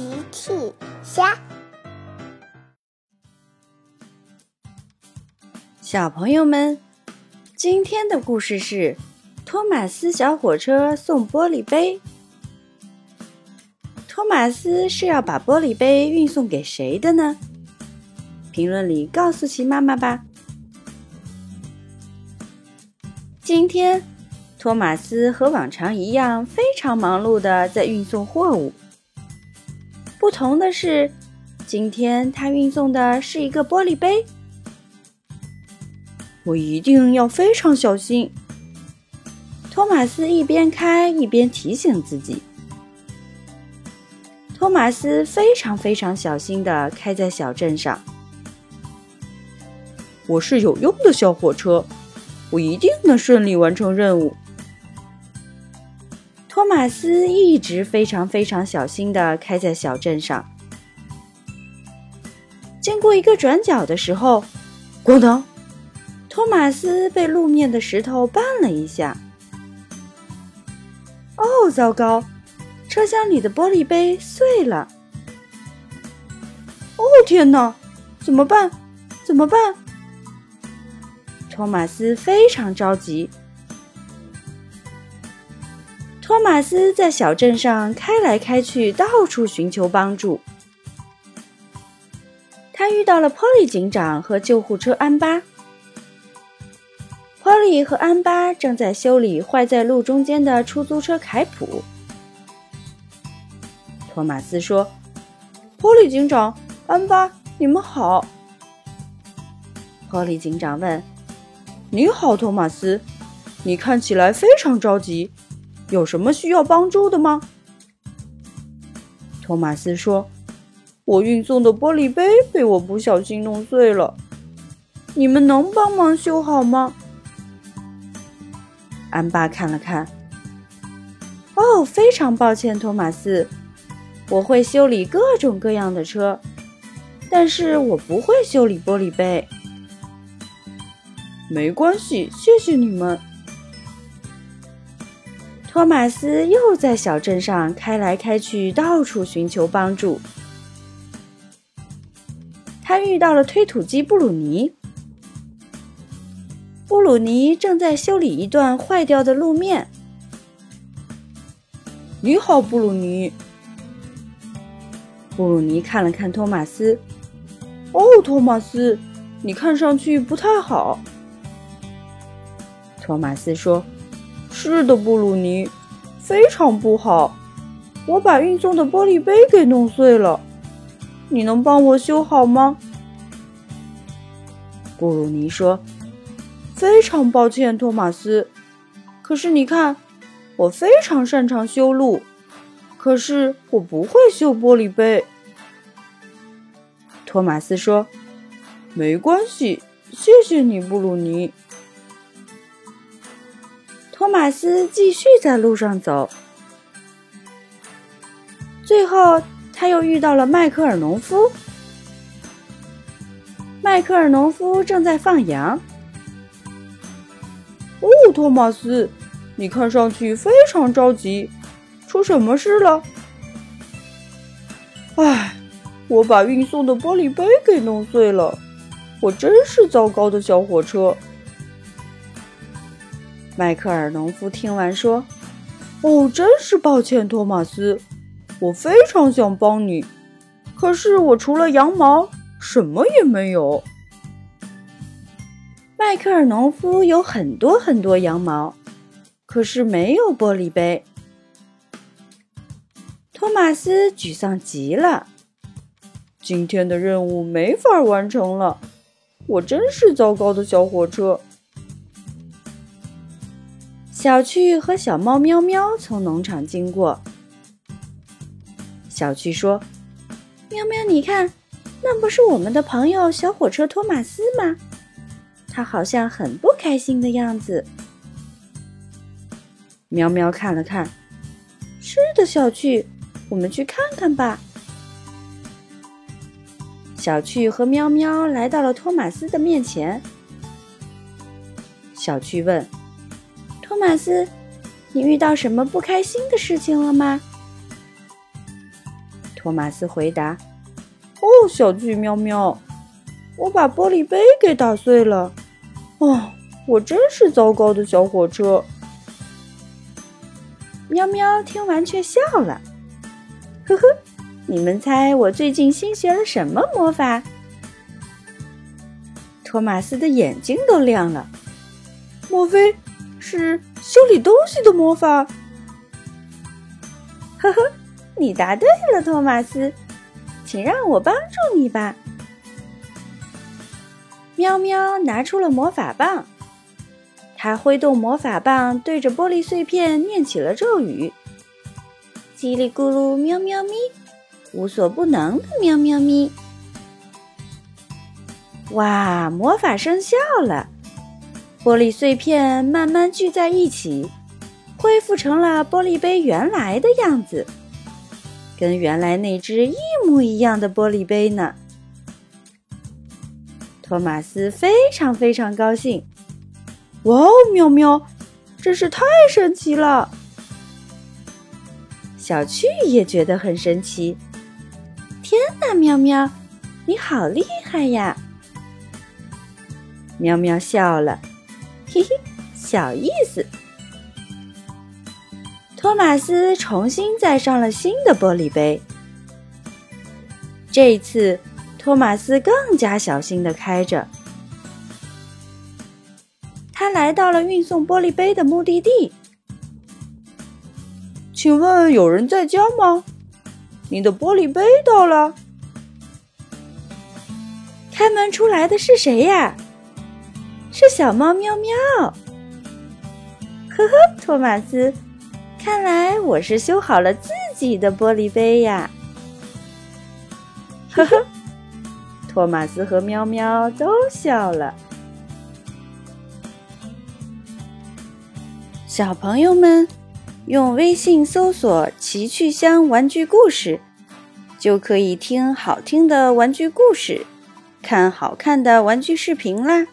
奇趣虾，小朋友们，今天的故事是托马斯小火车送玻璃杯。托马斯是要把玻璃杯运送给谁的呢？评论里告诉奇妈妈吧。今天，托马斯和往常一样非常忙碌的在运送货物。不同的是，今天他运送的是一个玻璃杯。我一定要非常小心。托马斯一边开一边提醒自己。托马斯非常非常小心的开在小镇上。我是有用的小火车，我一定能顺利完成任务。托马斯一直非常非常小心的开在小镇上，经过一个转角的时候，咣当！托马斯被路面的石头绊了一下。哦，糟糕！车厢里的玻璃杯碎了。哦，天哪！怎么办？怎么办？托马斯非常着急。托马斯在小镇上开来开去，到处寻求帮助。他遇到了波利警长和救护车安巴。波利和安巴正在修理坏在路中间的出租车凯普。托马斯说：“波利警长，安巴，你们好。”波利警长问：“你好，托马斯，你看起来非常着急。”有什么需要帮助的吗？托马斯说：“我运送的玻璃杯被我不小心弄碎了，你们能帮忙修好吗？”安巴看了看，哦，非常抱歉，托马斯，我会修理各种各样的车，但是我不会修理玻璃杯。没关系，谢谢你们。托马斯又在小镇上开来开去，到处寻求帮助。他遇到了推土机布鲁尼。布鲁尼正在修理一段坏掉的路面。你好，布鲁尼。布鲁尼看了看托马斯。哦，托马斯，你看上去不太好。托马斯说。是的，布鲁尼，非常不好。我把运送的玻璃杯给弄碎了，你能帮我修好吗？布鲁尼说：“非常抱歉，托马斯。可是你看，我非常擅长修路，可是我不会修玻璃杯。”托马斯说：“没关系，谢谢你，布鲁尼。”托马斯继续在路上走，最后他又遇到了迈克尔农夫。迈克尔农夫正在放羊。哦，托马斯，你看上去非常着急，出什么事了？唉，我把运送的玻璃杯给弄碎了，我真是糟糕的小火车。迈克尔农夫听完说：“哦，真是抱歉，托马斯，我非常想帮你，可是我除了羊毛什么也没有。”迈克尔农夫有很多很多羊毛，可是没有玻璃杯。托马斯沮丧极了，今天的任务没法完成了，我真是糟糕的小火车。小趣和小猫喵喵从农场经过。小趣说：“喵喵，你看，那不是我们的朋友小火车托马斯吗？他好像很不开心的样子。”喵喵看了看，是的，小趣，我们去看看吧。小趣和喵喵来到了托马斯的面前。小趣问。托马斯，你遇到什么不开心的事情了吗？托马斯回答。“哦，小巨喵喵，我把玻璃杯给打碎了。哦，我真是糟糕的小火车。”喵喵听完却笑了。呵呵，你们猜我最近新学了什么魔法？托马斯的眼睛都亮了。莫非是修理东西的魔法？呵呵，你答对了，托马斯，请让我帮助你吧。喵喵拿出了魔法棒。他挥动魔法棒，对着玻璃碎片念起了咒语：“叽里咕噜，喵喵咪，无所不能的喵喵咪。”哇，魔法生效了，玻璃碎片慢慢聚在一起，恢复成了玻璃杯原来的样子，跟原来那只一模一样的玻璃杯呢。托马斯非常非常高兴。哇哦，喵喵，真是太神奇了！小趣也觉得很神奇。天哪，喵喵，你好厉害呀！喵喵笑了，嘿嘿，小意思。托马斯重新载上了新的玻璃杯，这一次托马斯更加小心的开着。他来到了运送玻璃杯的目的地。请问有人在家吗？你的玻璃杯到了。开门出来的是谁呀？是小猫喵喵。呵呵，托马斯，看来我是修好了自己的玻璃杯呀。呵呵，托马斯和喵喵都笑了。小朋友们，用微信搜索“奇趣箱玩具故事”，就可以听好听的玩具故事，看好看的玩具视频啦。